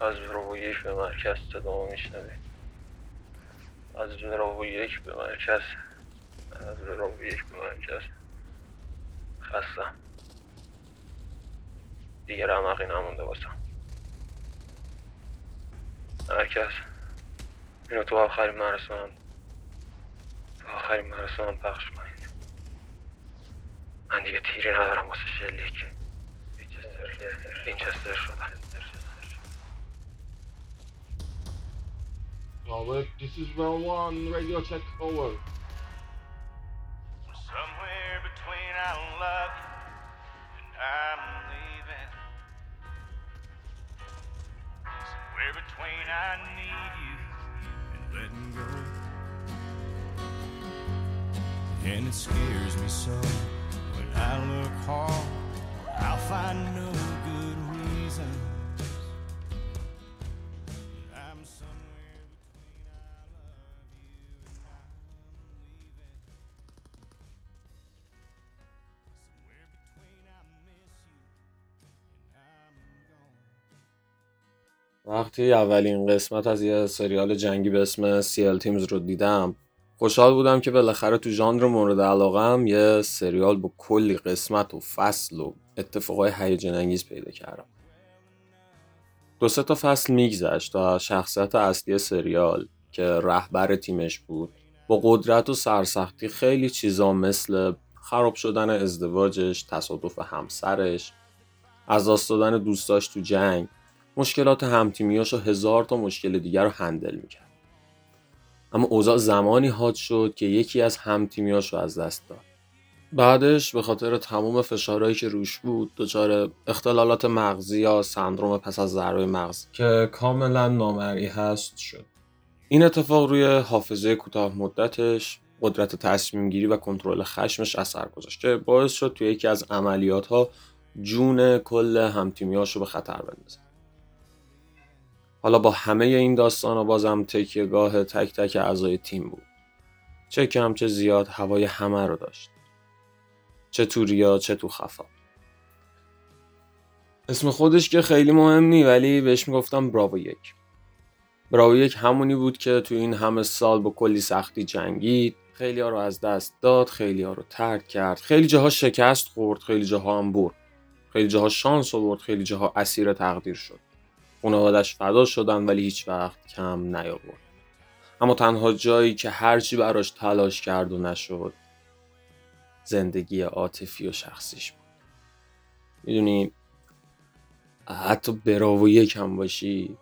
از برو یک به مرکز صدا میشنوی. از برو یک به مرکز از برو یک به مرکز. خستم دیگه رمقی نمونده باسم. مرکز. اینو تو آخرین مرسوم تو آخرین مرسوم پخش کنید من دیگه تیری ندارم واسه شلیک. وینچستر شدم Robert, this is well one. Radio check over. وقتی اولین قسمت از یه سریال جنگی به اسم سیل تیمز رو دیدم خوشحال بودم که بالاخره تو ژانر مورد علاقم یه سریال با کلی قسمت و فصل و اتفاقای هیجان انگیز پیدا کردم. دو سه تا فصل میگذشت تا شخصیت اصلی سریال که رهبر تیمش بود با قدرت و سرسختی خیلی چیزا مثل خراب شدن ازدواجش تصادف همسرش از دست دادن دوستاش تو جنگ مشکلات همتیمیاش و هزار تا مشکل دیگر رو هندل می‌کرد. اما اوضاع زمانی حاد شد که یکی از همتیمیاش رو از دست داد. بعدش به خاطر تمام فشارهایی که روش بود دچار اختلالات مغزی یا سندروم پس از ضربه مغز که کاملا نامرئی هست شد. این اتفاق روی حافظه کوتاه مدتش قدرت تصمیم گیری و کنترل خشمش اثر گذاشت که باعث شد توی یکی از عملیات ها جون کل همتیمیاش رو به خطر بندازه. حالا با همه این داستان ها بازم تکیهگاه تک تک اعضای تیم بود. چه کم چه زیاد هوای همه رو داشت. چه تو ریا چه تو خفا. اسم خودش که خیلی مهم نی ولی بهش می‌گفتم براو یک. براو یک همونی بود که تو این همه سال با کلی سختی جنگید خیلی رو از دست داد خیلی رو ترک کرد خیلی جاها شکست خورد خیلی جاها هم برد. خیلی جاها شانس آورد خیلی جاها اسیر تقدیر شد. خانوادش فدا شدن ولی هیچ وقت کم نیاورد اما تنها جایی که هرچی براش تلاش کرد و نشد زندگی عاطفی و شخصیش بود. می‌دونی حتی براو یکم باشی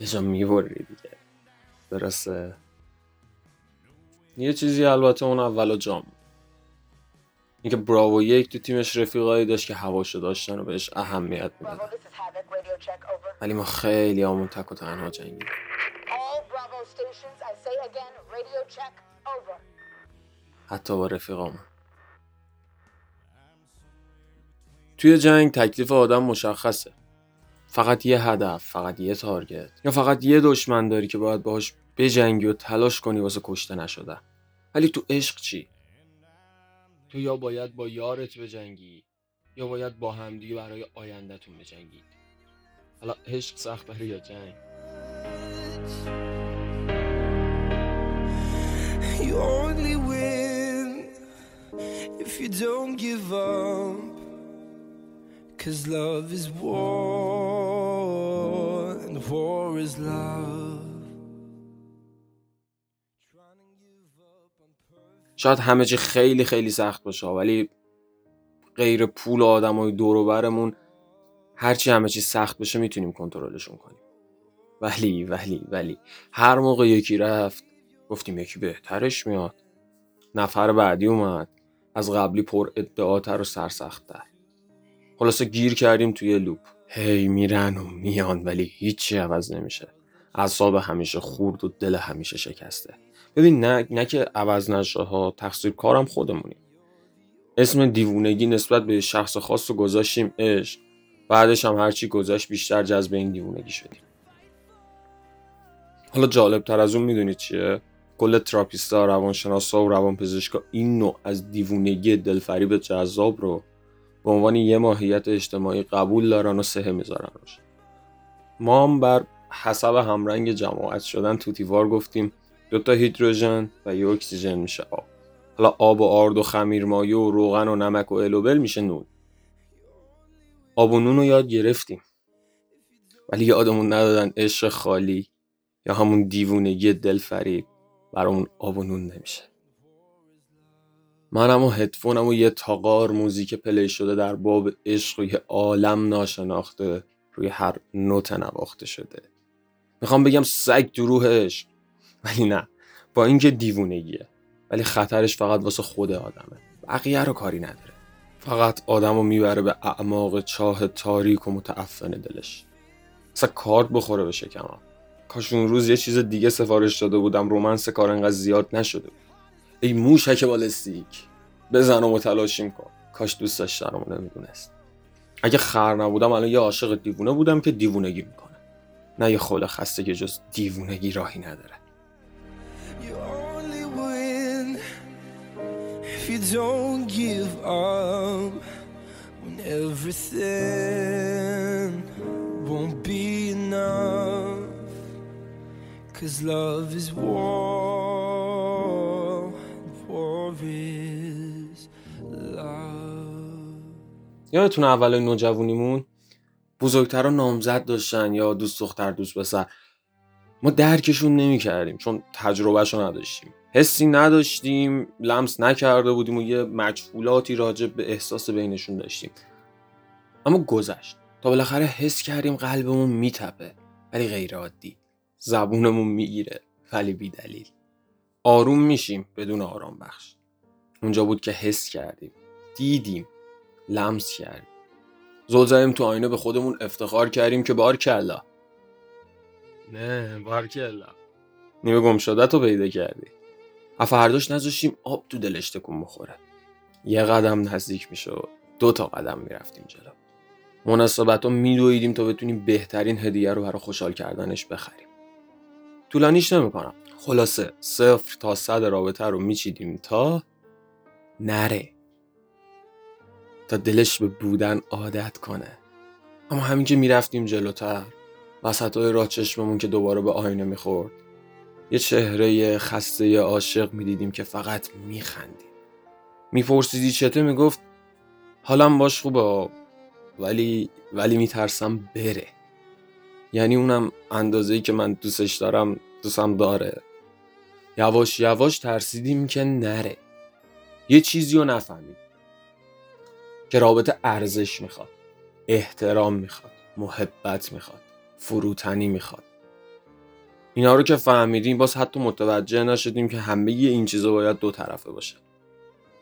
یه جا می‌بری دیگه. درسته؟ یه چیزی البته اون اولا جام. اینکه براوو یک تو تیمش رفیقایی داشت که هواشو داشتن و بهش اهمیت می‌دادن ولی ما خیلی همون تک و تنها over. حتی با رفیقامون توی جنگ تکلیف آدم مشخصه. فقط یه هدف فقط یه تارگت. یا فقط یه دشمن داری که باید باهاش بجنگی و تلاش کنی واسه کشته نشدن. ولی تو عشق چی؟ تو یا باید با یارت بجنگی یا باید با همدیگه برای آیندهتون بجنگید. حالا هشت سخت بری یا جنگ؟ شاید همه چی خیلی خیلی سخت باشه ولی غیر پول آدمای دور و برمون هرچی همه چی سخت بشه می‌تونیم کنترلشون کنیم. ولی ولی ولی هر موقع یکی رفت گفتیم یکی بهترش میاد. نفر بعدی اومد. از قبلی پر ادعاتر و سرسختتر. خلاصه گیر کردیم توی لوپ. هی میرن و میان ولی هیچی عوض نمیشه. اعصاب همیشه خورد و دل همیشه شکسته. ببین نه نه که عوض نشه ها تقصیر کارم خودمونیم. اسم دیوونگی نسبت به شخص خاص رو گذاشتیم عشق. بعدش هم هرچی گذاشت بیشتر جذب این دیوونگی شدیم. حالا جالب تر از اون می‌دونید چیه؟ کل تراپیستا روانشناسا و روانپزشکا این نوع از دیوونگی دلفریب جذاب رو به عنوان یه ماهیت اجتماعی قبول دارن و سهه می‌ذارن روش. ما هم بر حسب همرنگ جماعت شدن طوطی‌وار گفتیم دو تا هیدروژن و یه اکسیژن میشه. آب حالا آب و آرد و خمیر مایه و روغن و نمک و ال و بل میشه نون. آب و نون رو یاد گرفتیم. ولی یادمون ندادن عشق خالی یا همون دیوونگی دلفریب برامون آب و نون نمیشه. منم و هدفونم و یه تغار موزیک play شده در باب عشق و یه عالم ناشناخته روی هر نوت نواخته شده. می‌خوام بگم سگ تو روحش ولی نه. با اینکه دیوونگیه ولی خطرش فقط واسه خود آدمه. بقیه رو کاری نداره. فقط آدم رو می‌بره به اعماق چاه تاریک و متعفن دلش. مثلا کارت بخوره به شکمم کاش اون روز یه چیز دیگه سفارش داده بودم رومنس کار انقدر زیاد نشده بود. ای موشک بالستیک بزن و متلاشیم کن. کاش دوست داشتم و نمی‌دونست. اگه خر نبودم الان یه عاشق دیوونه بودم که دیوونگی می‌کنه. نه یه خول خسته که جز دیوونگی راهی نداره. You don't give up when everything won't be enough. Cause love is war, war is love. یادتون اول نوجوانیمون بزرگترا نامزد داشتن یا دوست دختر دوست پسر ما درکشون نمی کردیم چون تجربهشو نداشتیم حسی نداشتیم لمس نکرده بودیم و یه مجهولاتی راجع به احساس بینشون داشتیم. اما گذشت. تا بالاخره حس کردیم قلبمون میتپه ولی غیر عادی زبونمون می‌گیره ولی بی دلیل آروم میشیم بدون آرام بخش اونجا بود که حس کردیم. دیدیم. لمس کردیم. زل زدیم تو آینه به خودمون افتخار کردیم که بار کلا. نه بار کلا. نیمه گم شده تو پیدا کردی. فرداش نذاشتیم آب تو دلش تکون بخوره. یه قدم نزدیک می‌شد دو تا قدم می‌رفتیم جلو. مناسبت رو میدویدیم تا بتونیم بهترین هدیه رو برای خوشحال کردنش بخریم. طولانیش نمی‌کنم. خلاصه صفر تا صد رابطه رو میچیدیم تا نره. تا دلش به بودن عادت کنه. اما همین که می‌رفتیم جلوتر وسط های راه چشممون که دوباره به آینه می‌خورد یه چهره خسته عاشق می‌دیدیم که فقط میخندیم. میپرسیدی چته؟ می‌گفت حالم باش خوبه ولی ولی میترسم بره. یعنی اونم اندازه‌ای که من دوستش دارم دوستم داره. یواش یواش ترسیدیم که نره. یه چیزی رو نفهمید که رابطه ارزش می‌خواد احترام می‌خواد محبت می‌خواد فروتنی می‌خواد. اینا رو که فهمیدیم باز حتی متوجه نشدیم که همه این چیزا باید دو طرفه باشه.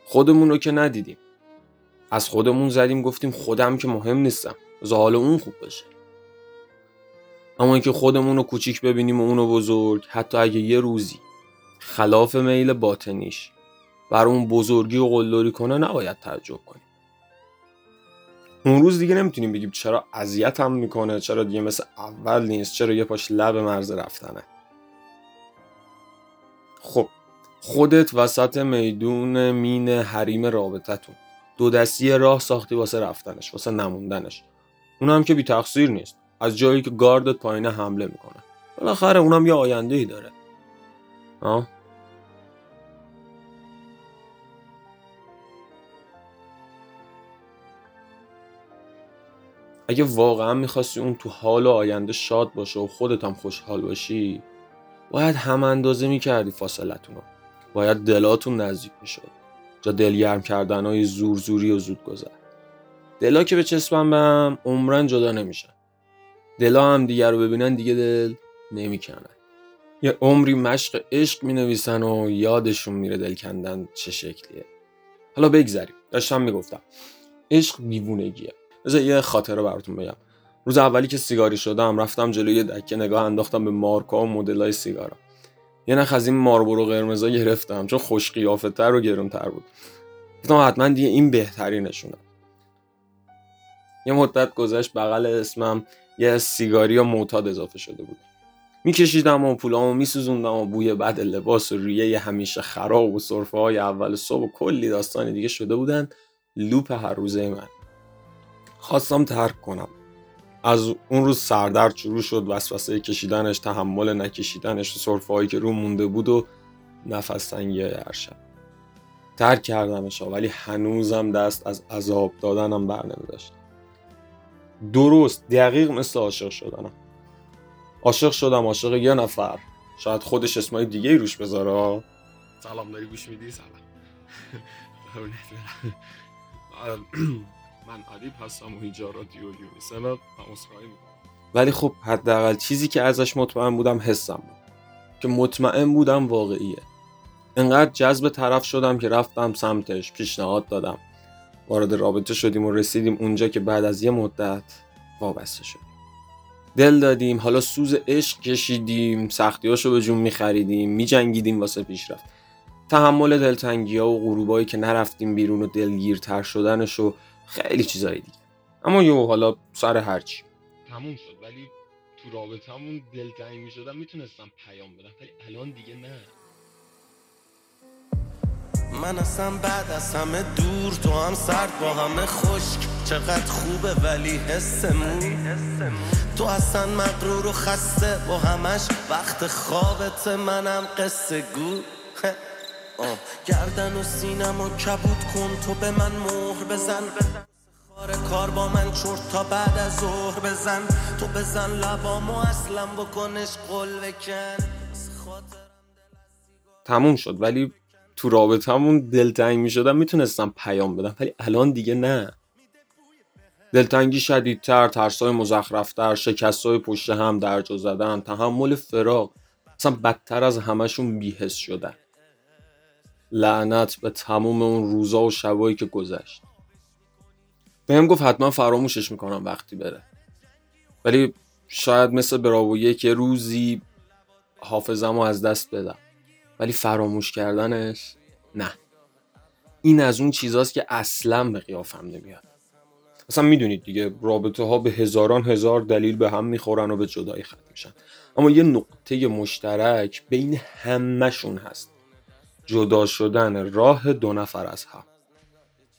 خودمون رو که ندیدیم. از خودمون زدیم گفتیم خودم که مهم نیستم. حال اون خوب بشه اما اینکه خودمون رو کوچیک ببینیم و اونو بزرگ حتی اگه یه روزی خلاف میل باطنیش بر اون بزرگی و قلدری کنه نباید تعجب کنیم. اون روز دیگه نمی‌تونیم بگیم چرا اذیت هم می‌کنه چرا دیگه مثل اول نیست چرا یه پاش لب مرز رفتنه. خب خودت وسط میدون مین حریم رابطتون دو دستی راه ساختی واسه رفتنش واسه نموندنش. اونم که بی تقصیر نیست. از جایی که گاردت پایینه حمله می‌کنه. بالاخره اونم یه آینده ای داره. آه؟ اگه واقعا می‌خواستی اون تو حال و آینده شاد باشه و خودت هم خوشحال باشی باید هم اندازه می‌کردی فاصلتون رو. باید دلاتون نزدیک می‌شد. جا دلگرم کردن های زور زوری و زود گذر. دلا که به چسبن به هم عمرن جدا نمیشن. دلا هم دیگر رو ببینن دیگه دل نمی‌کنن یه عمری مشق عشق می‌نویسن و یادشون میره دل کندن چه شکلیه. حالا بگذریم. داشتم می‌گفتم عشق دیوونگیه. بذار یه خاطره براتون بگم. روز اولی که سیگاری شدم رفتم جلوی یه دکه نگاه انداختم به مارکا و مدلای سیگارا. یه نخ از این ماربورو قرمزا گرفتم چون خوش قیافتر و گرونتر بود. گفتم حتما دیگه این بهترینشونه. یه مدت گذشت بغل اسمم یه سیگاری و معتاد اضافه شده بود. میکشیدم و پولامو میسوزوندم و بوی بد لباس و ریه همیشه خراب و صرفه های اول صبح و کلی داستان دیگه شده بودن. لوپ هر روزه من. خواستم ترک کنم. از اون روز سردرد شروع شد وسوسه کشیدنش تحمل نکشیدنش سرفه هایی که رو مونده بود و نفس تنگی هر شب ترک کردمش ولی هنوزم دست از عذاب دادنم بر نمیداشت درست دقیق مثل عاشق شدنم. عاشق شدم عاشق یه نفر. شاید خودش اسمای دیگه روش بذاره. سلام داری گوش میدی؟ سلام. من ادیب هستم و اینجا رادیو یونیسن و عذرخواهی می‌کنم. ولی خب حداقل چیزی که ازش مطمئن بودم حسم بود. که مطمئن بودم واقعیه. انقدر جذب طرف شدم که رفتم سمتش پیشنهاد دادم. وارد رابطه شدیم و رسیدیم اونجا که بعد از یه مدت وابسته شدیم. دل دادیم حالا سوز عشق کشیدیم سختیاشو به جون میخریدیم میجنگیدیم واسه پیشرفت. تحمل دلتنگی ها و غروبایی که نرفتیم بیرون و دلگیرتر شدنش و خیلی چیزایی دیگه. اما یو حالا سر هرچی تموم شد ولی تو رابطمون دلتنگ می‌شدم می‌تونستم پیام بدم. ولی الان دیگه نه. من اصلا بعد از همه دور تو هم سرد با همه خشک. چقدر خوبه ولی حسمون. تو اصلا مقرور و خسته با همش. وقت خوابت منم قصه گو. گردن و سینم و کبود کن تو به من مهر بزن. خار کار با من چرت تا بعد از ظهر بزن. تو بزن لبامو اصلا بکنش قل بکن تموم شد ولی تو رابطمون دلتنگ می شدم می‌تونستم پیام بدم ولی الان دیگه نه. دلتنگی شدیدتر ترسای مزخرفتر شکستای پشت هم درجا زدن تحمل فراغ اصلا بدتر از همشون بیهس شدن. لعنت به تموم اون روزا و شبایی که گذشت. بهم گفت حتما فراموشش می‌کنم وقتی بره. ولی شاید مثل براویه که روزی حافظم از دست بدم. ولی فراموش کردنش نه. این از اون چیزاست که اصلا به قیافم نمیاد. اصلا می‌دونید دیگه رابطه ها به هزاران هزار دلیل به هم می‌خورن و به جدایی ختم میشن. اما یه نقطه مشترک بین همهشون هست. جدا شدن راه دو نفر از هم.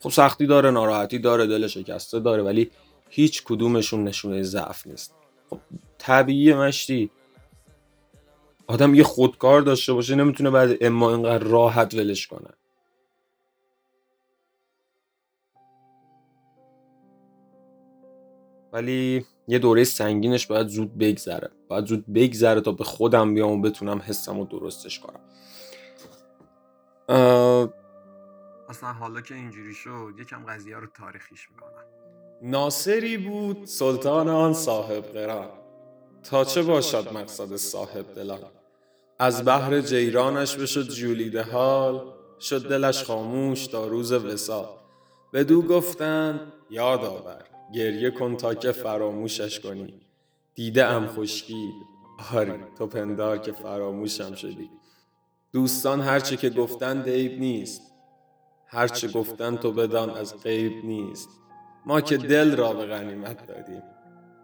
خب سختی داره ناراحتی داره دل شکسته داره ولی هیچ کدومشون نشونه ضعف نیست. خب طبیعی مشتی. آدم یه خودکار داشته باشه نمی‌تونه بعد اما اینقدر راحت ولش کنه. ولی یه دوره سنگینش باید زود بگذره. باید زود بگذره تا به خودم بیام و بتونم حسم رو درستش کنم. اصلا حالا که اینجوری شد یکم قضیه رو تاریخیش می‌کنم. ناصری بود سلطان آن صاحب قران. تا چه باشد مقصد صاحب دلان؟ از بحر جیرانش بشد جولیده حال شد دلش خاموش تا روز وسال بدو گفتند یاد آور گریه کن تا که فراموشش کنی. دیده ام خشکی آری تو پندار که فراموشم شدی. دوستان هرچه که گفتند عیب نیست. هرچه گفتن تو بدان از غیب نیست. ما که دل را به غنیمت دادیم.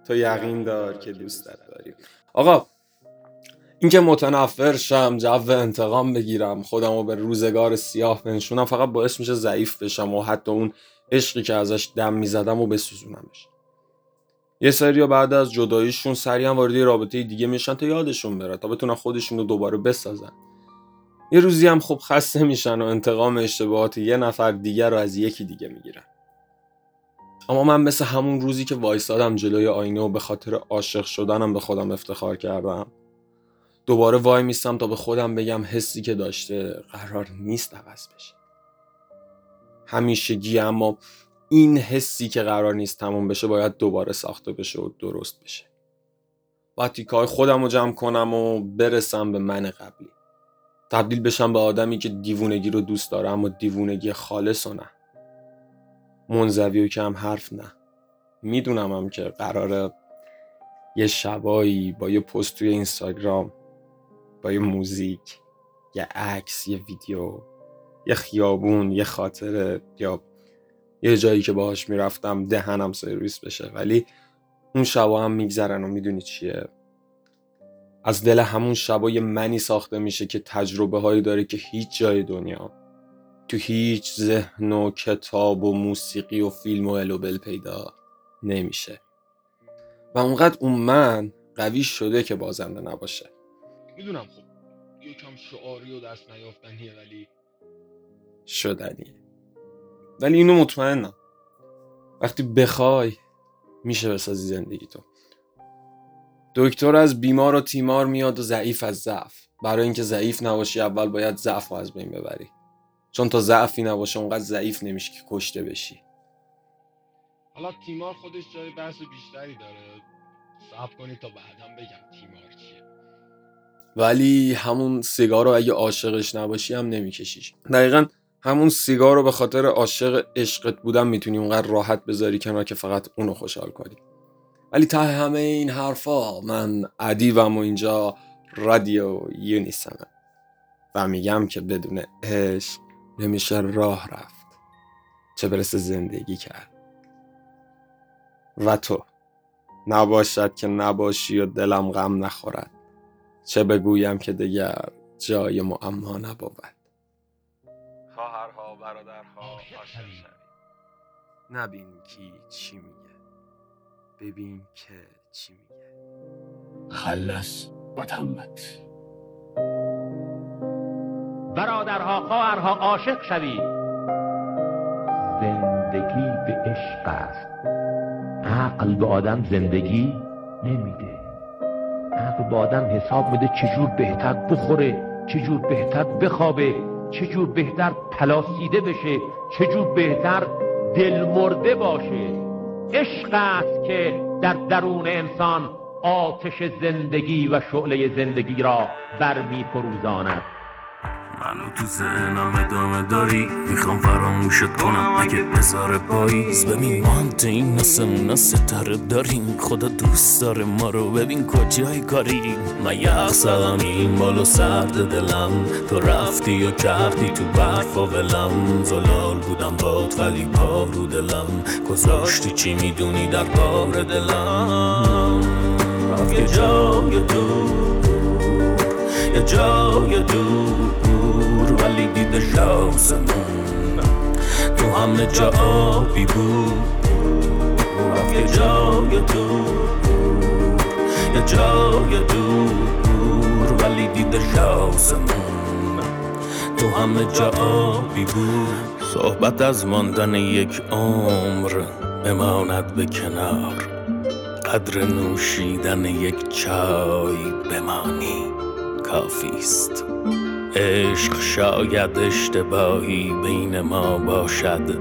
تو یقین دار که دوستت داریم. آقا اینکه متنفر شم جو انتقام بگیرم خودم رو به روزگار سیاه بنشونم فقط باعث میشه ضعیف بشم و حتی اون عشقی که ازش دم می‌زدم و بسوزونمش. یه سری بعد از جداییشون سریع هم وارد رابطه دیگه میشن تا یادشون بره تا بتونن خودشون رو دوباره بسازن. یه روزی هم خب خسته میشن و انتقام اشتباهات یه نفر دیگر رو از یکی دیگه می‌گیرن. اما من مثل همون روزی که وایسادم جلوی آینه و به خاطر عاشق شدنم به خودم افتخار کردم دوباره وای میستم تا به خودم بگم حسی که داشته قرار نیست عوض بشه. همیشگی اما این حسی که قرار نیست تموم بشه باید دوباره ساخته بشه و درست بشه. باید تیکای خودم رو جمع کنم و برسم به من قبلی. تبدیل بشم به آدمی که دیوونگی رو دوست داره اما دیوونگی خالص و نه. منزوی و کم حرف نه. می‌دونم هم که قراره یه شبایی با یه پست توی اینستاگرام با یه موزیک یه عکس یه ویدیو یه خیابون یه خاطره یا یه جایی که باهاش می‌رفتم دهنم سرویس بشه. ولی اون شبا هم میگذرن و می‌دونی چیه؟ از دل همون شبا یه منی ساخته میشه که تجربه هایی داره که هیچ جای دنیا. تو هیچ ذهن و کتاب و موسیقی و فیلم و الوبل پیدا نمیشه. و اونقدر اون من قوی شده که بازنده نباشه. می‌دونم خب. یکم شعاری و دست نیافتنیه ولی. شدنیه. ولی اینو مطمئنم. وقتی بخوای میشه بسازی زندگی تو. دکتر از بیمار و تیمار میاد و ضعیف از ضعف. برای اینکه ضعیف نباشی اول باید ضعف رو از بین ببری. چون تا ضعفی نباشه اونقدر ضعیف نمیشه که کشته بشی. حالا تیمار خودش جای بحث بیشتری داره. صبر کنید تا بعدم بگم تیمار چیه. ولی همون سیگار رو اگه عاشقش نباشی هم نمیکشیش. دقیقا همون سیگار رو به خاطر عاشق عشقت بودن می‌تونی اونقدر راحت بذاری کنار که فقط اونو خوشحال کنی. ولی ته همه این حرفا من ادیبم و اینجا رادیو یونیسمه و میگم که بدون عشق نمیشه راه رفت. چه برسه زندگی کرد. و تو نباشد که نباشی و دلم غم نخورد. چه بگویم که دیگر جای معما نبود. خواهرها برادرها عاشق شوید نبین کی چی میگه. ببین که چی میگه. خلص و تمت برادرها خواهرها عاشق شوید. زندگی به عشق است. عقل به آدم زندگی نمیده. عقل به آدم حساب میده چجور بهتر بخوره چجور بهتر بخوابه چجور بهتر پلاسیده بشه چجور بهتر دل مرده باشه. عشق است که در درون انسان آتش زندگی و شعله زندگی را برمی منو تو ذهنم ادامه داری. می‌خوام فراموشت کنم. اگه بذار پاییز ببین ما هم تو این نسمونا ستاره داریم. خدا دوست داره ما رو. ببین کجای کاری. من یخ زدم این بالو سرد دلم. تو رفتی و کردی تو برف و ولم. زلال بودم باد ولی پا رو دلم. گذاشتی چی می‌دونی در بار دلم. یه جای دور یه جای دور شاسمون تو همه جا آبی بود. یه جای دور یه جای دور ولی دیده شاسمون تو همه جا آبی بود. صحبت از ماندن یک عمر بماند به کنار. قدر نوشیدن یک چای بمانی. کافیست عشق شاید اشتباهی بین ما باشد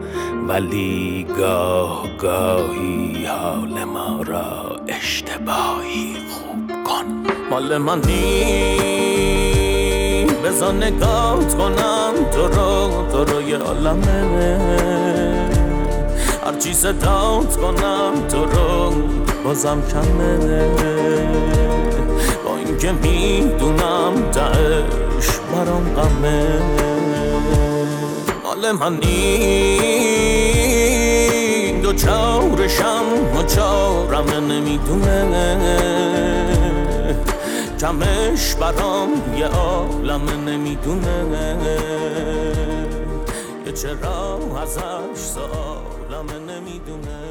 ولی گاه گاهی حال ما را اشتباهی خوب کن. مال من نی بزا نگات کنم تو رو تو رو یه عالمه هرچی صدات کنم تو رو بازم کمه. با اینکه می‌دونم تش برام غمه مال من نی دو چارشم و چارم نمی‌دونه کمش برام یه عالم نمی‌دونه که چرا ازش سالم نمی‌دونه